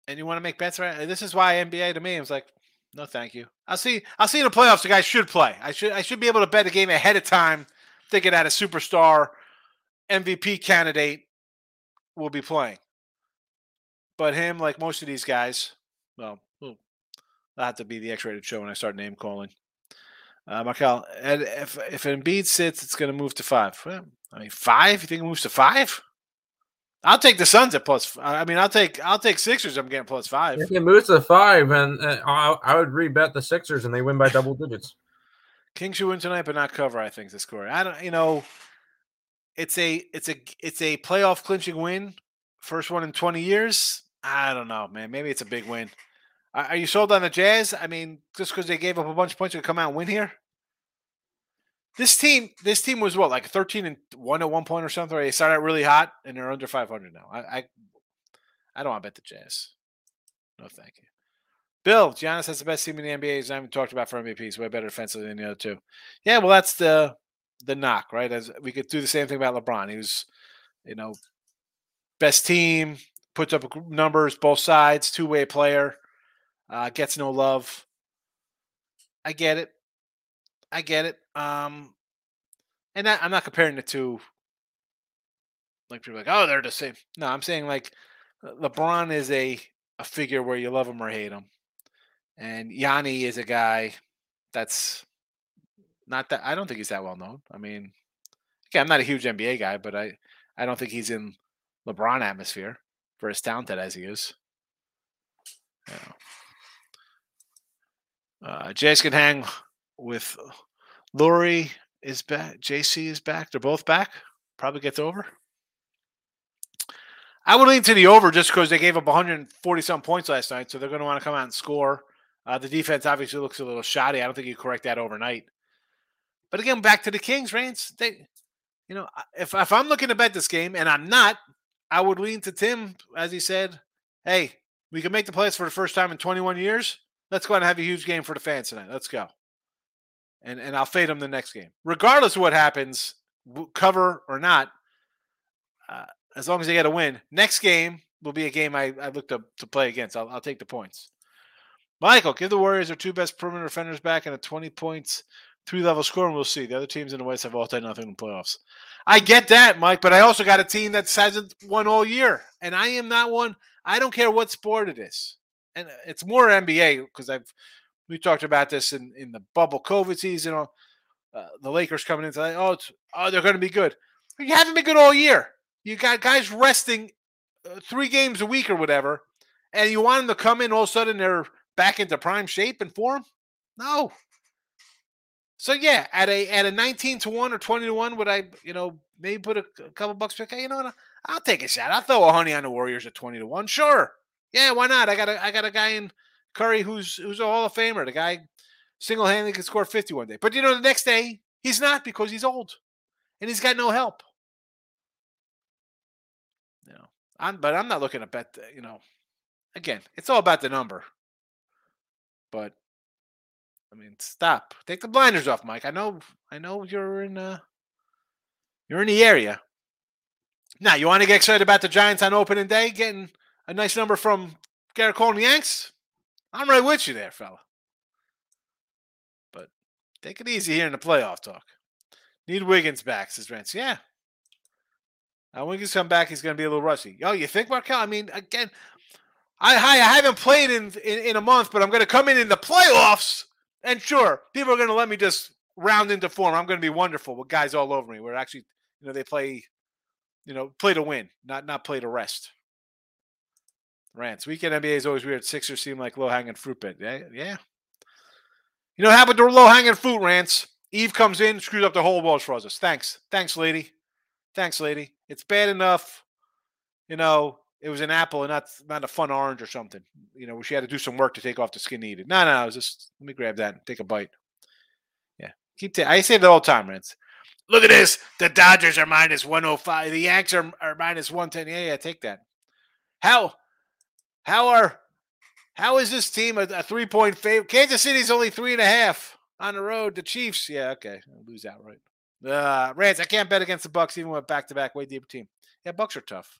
[SPEAKER 3] and you want to make bets right. This is why NBA to me is like, no, thank you. I'll see. I'll see in the playoffs. The guys should play. I should. I should be able to bet a game ahead of time, thinking that a superstar MVP candidate will be playing. But him, like most of these guys, well, That'll have to be the X-rated show when I start name calling. Uh, Markel, if if Embiid sits, it's going to move to five. Well, I mean, five? You think it moves to five? I'll take the Suns at plus. I mean, I'll take I'll take Sixers. I'm getting plus five.
[SPEAKER 4] If it moves to five, and uh, I, I would rebet the Sixers, and they win by double digits.
[SPEAKER 3] Kings should win tonight, but not cover. I think the score. I don't. You know, it's a it's a it's a playoff clinching win, first one in 20 years. I don't know, man. Maybe it's a big win. Are you sold on the Jazz? I mean, just because they gave up a bunch of points to come out and win here. This team, this team was what like thirteen and one at one point or something. They started out really hot and they're under five hundred now. I, I, I don't want to bet the Jazz. No, thank you. Bill, Giannis has the best team in the NBA. He's not even talked about for MVP. He's way better defensively than the other two. Yeah, well, that's the the knock, right? As we could do the same thing about LeBron. He was, you know, best team, puts up numbers both sides, two way player. Uh, gets no love. I get it. I get it. Um, and I, I'm not comparing the two. Like people like, oh, they're the same. No, I'm saying like LeBron is a a figure where you love him or hate him, and Yanni is a guy that's not that. I don't think he's that well known. I mean, okay, I'm not a huge NBA guy, but I I don't think he's in LeBron atmosphere for as talented as he is. Know. Uh, Jays can hang with Lauri is back. JC is back. They're both back. Probably gets over. I would lean to the over just because they gave up 140 some points last night, so they're going to want to come out and score. Uh, the defense obviously looks a little shoddy. I don't think you correct that overnight. But again, back to the Kings, Rance. They, you know, if if I'm looking to bet this game and I'm not, I would lean to Tim, as he said. Hey, we can make the playoffs for the first time in 21 years. Let's go and have a huge game for the fans tonight. Let's go. And and I'll fade them the next game, regardless of what happens, cover or not. Uh, as long as they get a win, next game will be a game I, I look to, to play against. I'll, I'll take the points. Michael, give the Warriors their two best perimeter defenders back and a 20 points, three level score, and we'll see. The other teams in the West have all done nothing in the playoffs. I get that, Mike, but I also got a team that hasn't won all year, and I am not one. I don't care what sport it is, and it's more NBA because I've we talked about this in in the bubble COVID season. Uh, the Lakers coming into like, oh, oh, they're going to be good. You haven't been good all year. You got guys resting uh, three games a week or whatever, and you want them to come in all of a sudden they're back into prime shape and form? No. So yeah, at a at a nineteen to one or twenty to one, would I you know maybe put a, a couple bucks back? You know what? I'll take a shot. I'll throw a honey on the Warriors at twenty to one. Sure. Yeah, why not? I got a I got a guy in Curry who's who's a Hall of Famer. The guy single handedly can score fifty one day. But you know the next day he's not because he's old and he's got no help. You know, I'm but I'm not looking to bet. You know, again, it's all about the number. But I mean, stop. Take the blinders off, Mike. I know I know you're in uh you're in the area. Now, you want to get excited about the Giants on opening day, getting a nice number from Gerrit Cole and the Yanks? I'm right with you there, fella. But take it easy here in the playoff talk. Need Wiggins back, says Rance. Yeah. Now when Wiggins come back, he's going to be a little rusty. Oh, you think, Markel? I mean, again, I I haven't played in, in, in a month, but I'm going to come in in the playoffs, and sure, people are going to let me just round into form. I'm going to be wonderful with guys all over me. We're actually, you know, they play, you know, play to win, not not play to rest. Rance. Weekend NBA is always weird. Sixers seem like low hanging fruit bit. Yeah, yeah. You know, how about the low hanging fruit Rance? Eve comes in, screws up the whole balls for us. Thanks, thanks, lady. Thanks, lady. It's bad enough, you know, it was an apple and not not a fun orange or something. You know, she had to do some work to take off the skin needed. No, no, it was just let me grab that and take a bite. Yeah, keep. Ta- I say it all the time, Rance. Look at this. The Dodgers are 105. The Yanks are, are minus one ten. Yeah, yeah, take that. How how are how is this team a, a three point favorite? Kansas City's only three and a half on the road. The Chiefs, yeah, okay, I'll lose outright. Uh, Rance, I can't bet against the Bucks even with back to back way deeper team. Yeah, Bucks are tough.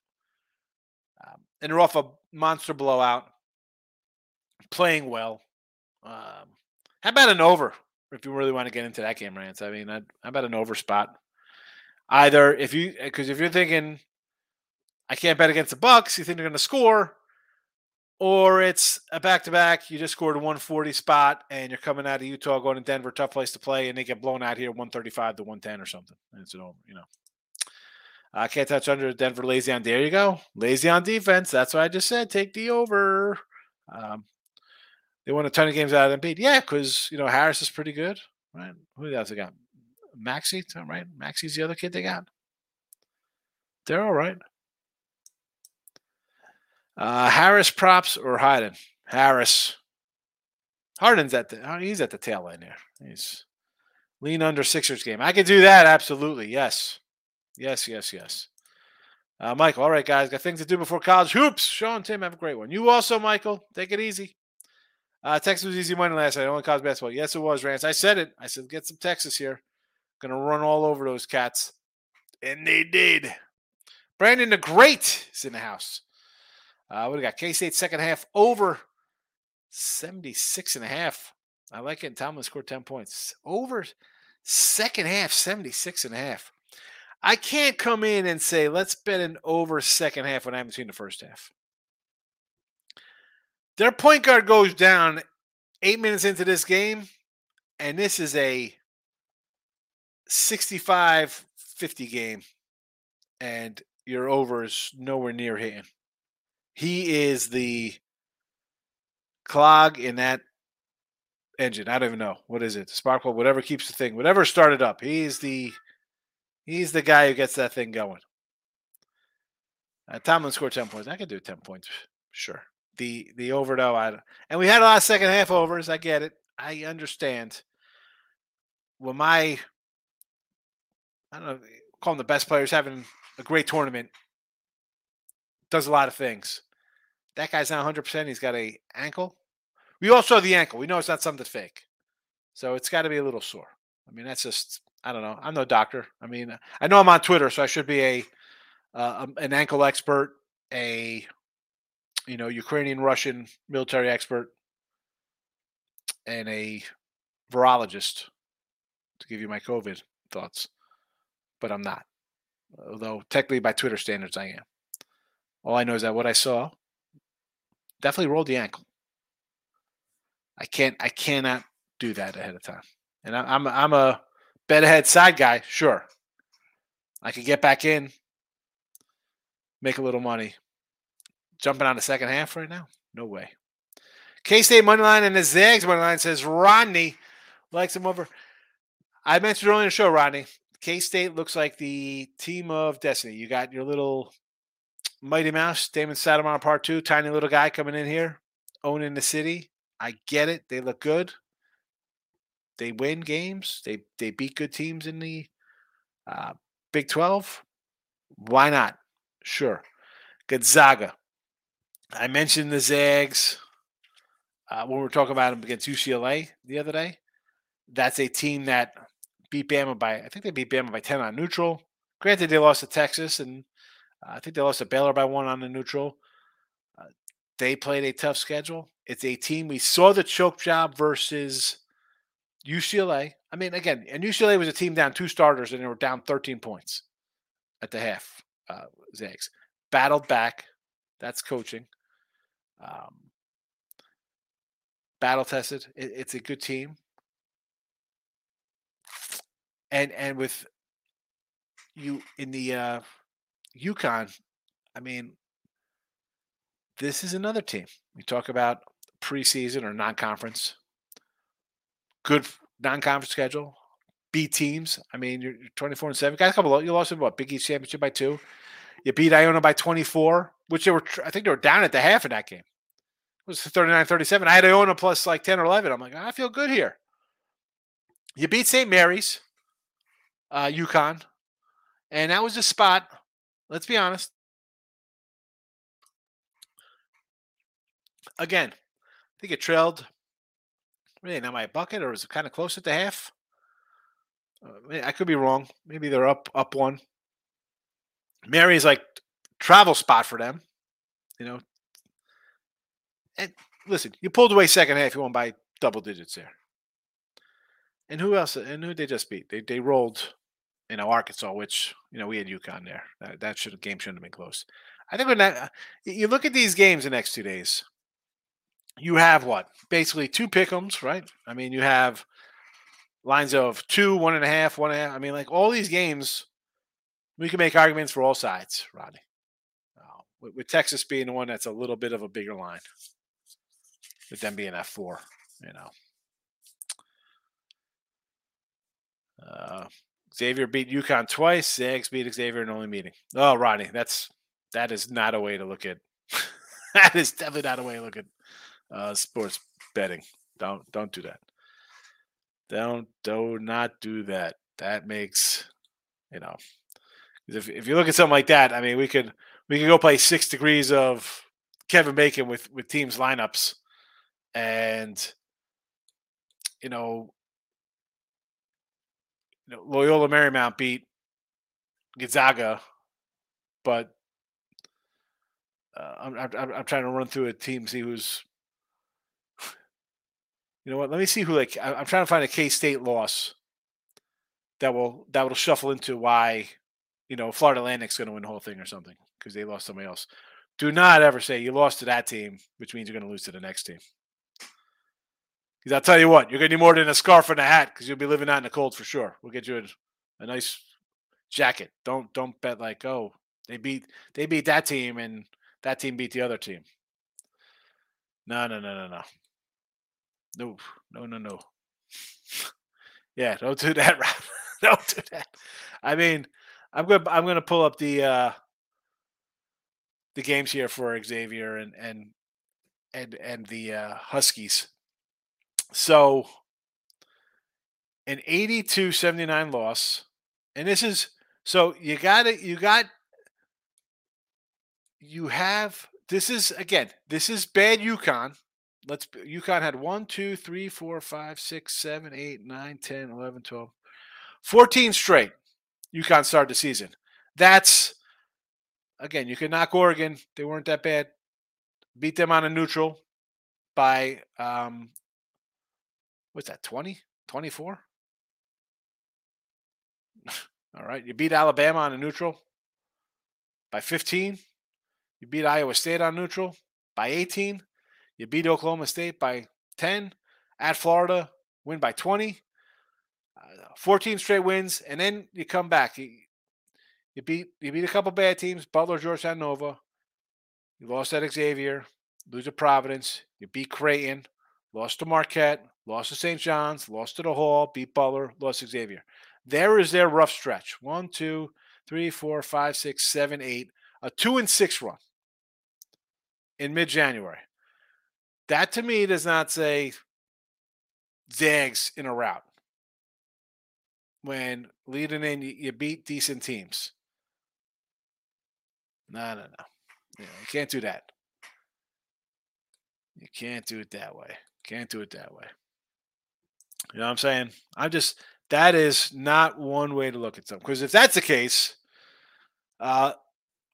[SPEAKER 3] Um, and they're off a monster blowout, playing well. Um, how about an over if you really want to get into that game, Rance? I mean, I'd, how about an over spot? Either if you, because if you're thinking, I can't bet against the Bucks, you think they're going to score, or it's a back to back. You just scored a 140 spot, and you're coming out of Utah, going to Denver, tough place to play, and they get blown out here 135 to 110 or something. And it's an over, you know. I can't touch under Denver lazy on. There you go. Lazy on defense. That's what I just said. Take the over. Um, they won a ton of games out of Embiid. Yeah, because you know Harris is pretty good, right? Who else they got? Maxey, right? Maxey's the other kid they got. They're all right. Uh, Harris props or Harden? Harris. Harden's at the he's at the tail end here. He's lean under Sixers game. I could do that absolutely. Yes. Yes, yes, yes. Uh, Michael, all right, guys, got things to do before college hoops. Sean, Tim, have a great one. You also, Michael, take it easy. Uh, Texas was easy money last night. Only college basketball. Yes, it was, Rance. I said it. I said, get some Texas here. Gonna run all over those cats. And they did. Brandon the Great is in the house. Uh, what we got? K State second half over 76 and a half. I like it. Tomlin scored 10 points. Over second half, 76 and a half. I can't come in and say, let's bet an over second half when I haven't seen the first half. Their point guard goes down eight minutes into this game, and this is a 65 50 game, and your over is nowhere near hitting. He is the clog in that engine. I don't even know what is it. Spark plug, whatever keeps the thing, whatever started up. He's the he's the guy who gets that thing going. Uh, Tomlin scored ten points. I could do ten points, sure. The the over though, I and we had a lot of second half overs. I get it. I understand. When my I don't know, call the best players having a great tournament, does a lot of things. That guy's not 100%. He's got a ankle. We all saw the ankle. We know it's not something fake. So it's got to be a little sore. I mean, that's just, I don't know. I'm no doctor. I mean, I know I'm on Twitter, so I should be a uh, an ankle expert, a you know Ukrainian Russian military expert, and a virologist to give you my COVID thoughts. But I'm not. Although technically by Twitter standards I am. All I know is that what I saw definitely rolled the ankle. I can't I cannot do that ahead of time. And I, I'm I'm a bet ahead side guy, sure. I could get back in, make a little money. Jumping on the second half right now? No way. K State money line and the Zags money line says Rodney likes him over. I mentioned earlier in the show, Rodney. K State looks like the team of destiny. You got your little Mighty Mouse, Damon Stoudamire part two, tiny little guy coming in here, owning the city. I get it. They look good. They win games. They they beat good teams in the uh, Big Twelve. Why not? Sure. Gonzaga. I mentioned the Zags uh, when we were talking about them against UCLA the other day. That's a team that beat Bama by I think they beat Bama by ten on neutral. Granted, they lost to Texas, and I think they lost to Baylor by one on the neutral. Uh, they played a tough schedule. It's a team we saw the choke job versus UCLA. I mean, again, and UCLA was a team down two starters, and they were down 13 points at the half. Uh, Zags battled back. That's coaching. Um, battle tested. It, it's a good team and and with you in the uh UConn, I mean, this is another team. We talk about preseason or non-conference. Good non-conference schedule. B teams. I mean, you're 24 and 7. Got a couple you lost in what? Big East championship by two. You beat Iona by 24, which they were I think they were down at the half of that game. It was 39-37. I had Iona plus like 10 or 11. I'm like, I feel good here. You beat St. Mary's uh, UConn, and that was a spot. Let's be honest. Again, I think it trailed. Really, not my bucket, or was it kind of close at the half? Uh, I could be wrong. Maybe they're up up one. Mary's like travel spot for them, you know. And listen, you pulled away second half. You won by double digits there. And who else? And who they just beat? They they rolled you know, Arkansas, which you know we had UConn there. That, that should game shouldn't have been close. I think when that you look at these games the next two days, you have what basically two pickums, right? I mean, you have lines of two, one and a half, one and a half. I mean, like all these games, we can make arguments for all sides, Rodney. Uh, with, with, Texas being the one that's a little bit of a bigger line, with them being at four, you know. Uh, Xavier beat UConn twice. Zags beat Xavier in only meeting. Oh, Ronnie, that's that is not a way to look at. *laughs* that is definitely not a way to look at uh, sports betting. Don't don't do that. Don't do not do that. That makes you know. If if you look at something like that, I mean, we could we could go play six degrees of Kevin Bacon with with teams lineups, and you know you know, Loyola Marymount beat Gonzaga, but uh, I'm, I'm, I'm trying to run through a team, see who's. You know what? Let me see who like I'm trying to find a K State loss that will that will shuffle into why you know Florida Atlantic's going to win the whole thing or something because they lost somebody else. Do not ever say you lost to that team, which means you're going to lose to the next team. Because I'll tell you what, you're going to need more than a scarf and a hat because you'll be living out in the cold for sure. We'll get you a, a nice jacket. Don't don't bet like oh they beat they beat that team and that team beat the other team. No no no no no. No no, no, no. *laughs* yeah, don't do that, *laughs* Rob. don't do that. I mean, I'm gonna I'm gonna pull up the uh the games here for Xavier and and and and the uh, Huskies. So an 82-79 loss. And this is so you got it you got you have this is again, this is bad UConn. Let's UConn had 1 2 3 4 5 6 7 8 9 10 11 12 14 straight. UConn started the season. That's again, you could knock Oregon. They weren't that bad. Beat them on a neutral by um what's that, 20? 24? *laughs* All right. You beat Alabama on a neutral by 15. You beat Iowa State on neutral by 18. You beat Oklahoma State by 10. At Florida, win by 20. Uh, 14 straight wins, and then you come back. You, you beat you beat a couple bad teams, Butler, Georgetown, Nova. You lost at Xavier, lose to Providence. You beat Creighton, lost to Marquette, lost to St. John's, lost to the Hall, beat Butler, lost to Xavier. There is their rough stretch. One, two, three, four, five, six, seven, eight. A two and six run in mid January. That to me does not say Zags in a route. When leading in, you beat decent teams. No, no, no. you can't do that. You can't do it that way. Can't do it that way. You know what I'm saying? I'm just that is not one way to look at something. Because if that's the case, uh,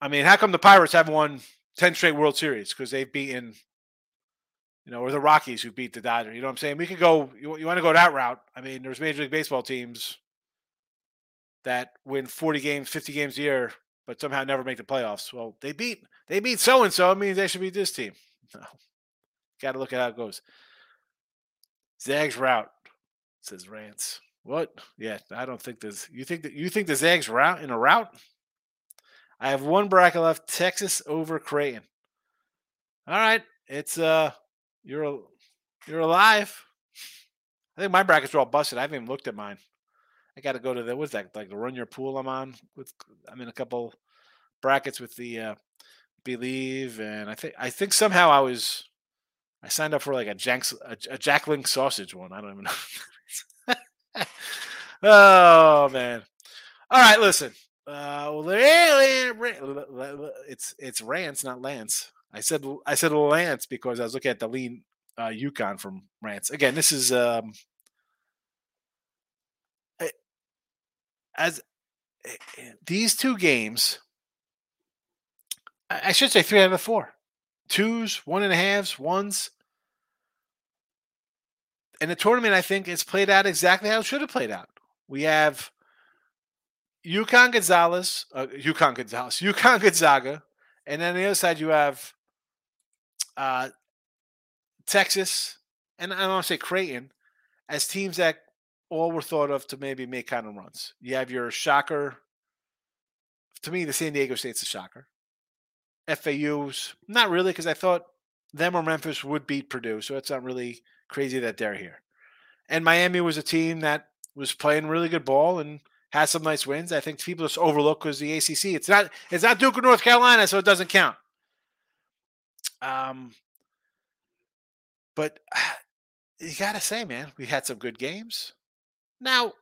[SPEAKER 3] I mean, how come the Pirates haven't won 10 straight World Series? Because they've beaten, you know, or the Rockies who beat the Dodgers. You know what I'm saying? We could go, you, you want to go that route. I mean, there's Major League Baseball teams that win 40 games, 50 games a year, but somehow never make the playoffs. Well, they beat they beat so and so. I mean, they should beat this team. *laughs* No. Got to look at how it goes. Zags route, says Rance. What? Yeah, I don't think there's. You think that you think the Zags route in a route? I have one bracket left. Texas over Creighton. All right, it's uh, you're you're alive. I think my brackets are all busted. I haven't even looked at mine. I got to go to the what's that like the run your pool I'm on with. I'm in a couple brackets with the uh, believe, and I think I think somehow I was I signed up for like a Jack a, a Jack Link sausage one. I don't even *laughs* know. Oh man. All right, listen. Uh, it's it's Rance, not Lance. I said I said Lance because I was looking at the lean uh, UConn from Rance. Again, this is um, as eh, eh, these two games. I should say three out of four, twos, one and a halves, ones and the tournament, I think, is played out exactly how it should have played out. We have UConn Gonzalez, uh, UConn Gonzalez, *laughs* UConn Gonzaga, and then on the other side you have uh, Texas, and I don't want to say Creighton, as teams that all were thought of to maybe make kind of runs. You have your shocker. To me, the San Diego State's a shocker. FAU's not really because I thought them or Memphis would beat Purdue, so it's not really crazy that they're here. And Miami was a team that was playing really good ball and had some nice wins. I think people just overlook because the ACC. It's not it's not Duke or North Carolina, so it doesn't count. Um, but *sighs* you gotta say, man, we had some good games. Now,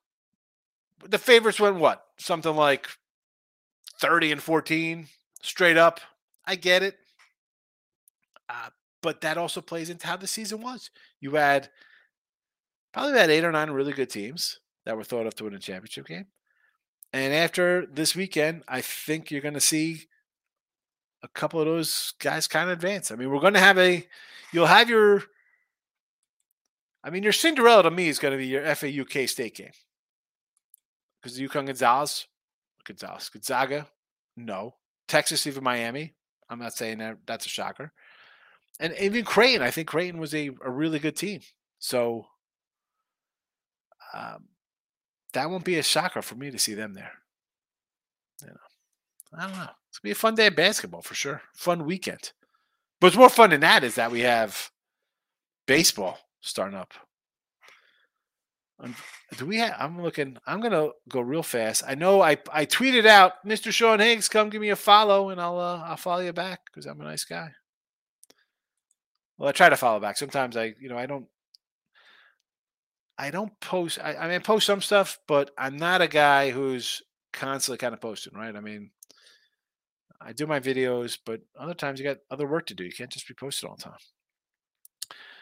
[SPEAKER 3] the favorites went what? Something like thirty and fourteen, straight up. I get it. Uh, but that also plays into how the season was. You had probably about eight or nine really good teams that were thought of to win a championship game. And after this weekend, I think you're going to see a couple of those guys kind of advance. I mean, we're going to have a, you'll have your, I mean, your Cinderella to me is going to be your FAU K State game. Because the UConn Gonzalez, Gonzalez, Gonzaga, no. Texas, even Miami. I'm not saying that that's a shocker and even Creighton. I think Creighton was a, a really good team. So um, that won't be a shocker for me to see them there. You know, I don't know. It's gonna be a fun day of basketball for sure. Fun weekend. But what's more fun than that is that we have baseball starting up. Um, do we have? I'm looking. I'm gonna go real fast. I know I I tweeted out, Mr. Sean Higgs, come give me a follow, and I'll uh, I'll follow you back because I'm a nice guy. Well, I try to follow back. Sometimes I, you know, I don't. I don't post. I, I mean, I post some stuff, but I'm not a guy who's constantly kind of posting, right? I mean, I do my videos, but other times you got other work to do. You can't just be posted all the time.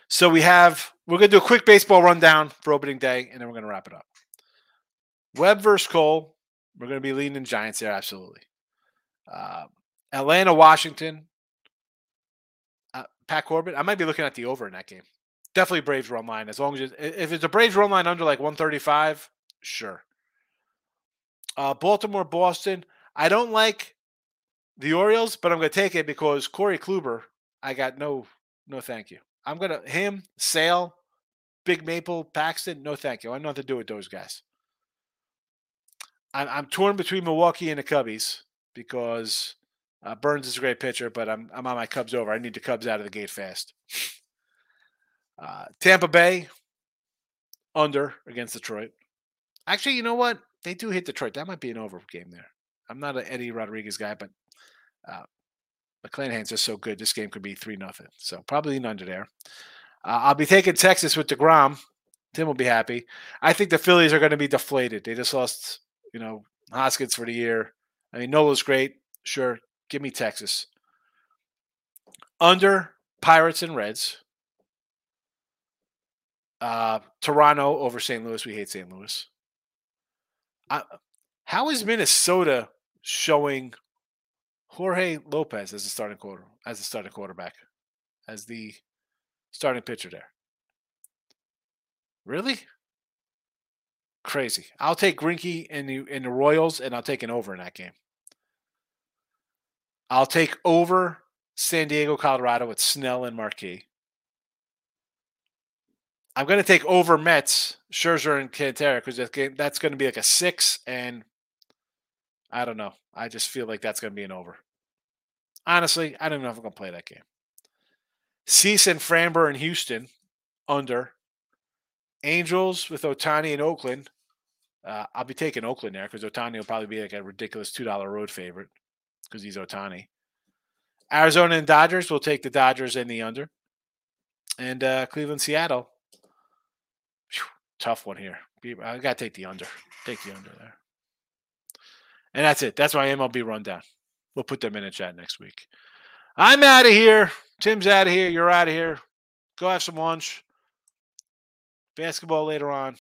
[SPEAKER 3] So we have we're gonna do a quick baseball rundown for opening day, and then we're gonna wrap it up. Webb versus Cole. We're gonna be leaning Giants there, absolutely. Uh, Atlanta, Washington. Pat Corbin. I might be looking at the over in that game. Definitely Braves run line. As long as it, if it's a Braves run line under like 135, sure. Uh, Baltimore, Boston. I don't like the Orioles, but I'm going to take it because Corey Kluber. I got no, no, thank you. I'm gonna him, Sale, Big Maple, Paxton. No, thank you. I have nothing to do with those guys. I'm, I'm torn between Milwaukee and the Cubbies because uh, Burnes is a great pitcher, but I'm I'm on my Cubs over. I need the Cubs out of the gate fast. Uh, Tampa Bay under against Detroit. Actually, you know what? They do hit Detroit. That might be an over game there. I'm not an Eddie Rodriguez guy, but uh, McClanahan's just so good. This game could be three nothing. So probably an under there. Uh, I'll be taking Texas with Degrom. Tim will be happy. I think the Phillies are going to be deflated. They just lost, you know, Hoskins for the year. I mean, Nola's great. Sure, give me Texas. Under Pirates and Reds. Uh, Toronto over St. Louis. We hate St. Louis. I, how is Minnesota showing Jorge Lopez as the starting quarter as the starting quarterback, as the starting pitcher there. Really? Crazy. I'll take Greinke in the in the Royals, and I'll take an over in that game. I'll take over San Diego, Colorado with Snell and Marquez. I'm going to take over Mets, Scherzer and Cantera because that game that's going to be like a six, and I don't know. I just feel like that's going to be an over. Honestly, I don't even know if I'm going to play that game. Cease and Framber in Houston, under. Angels with Ohtani in Oakland. Uh, I'll be taking Oakland there because Ohtani will probably be like a ridiculous $2 road favorite because he's Ohtani. Arizona and Dodgers will take the Dodgers in the under. And uh, Cleveland, Seattle. Whew, tough one here. I got to take the under. Take the under there. And that's it. That's my MLB rundown. We'll put them in a chat next week. I'm out of here. Tim's out of here. You're out of here. Go have some lunch. Basketball later on.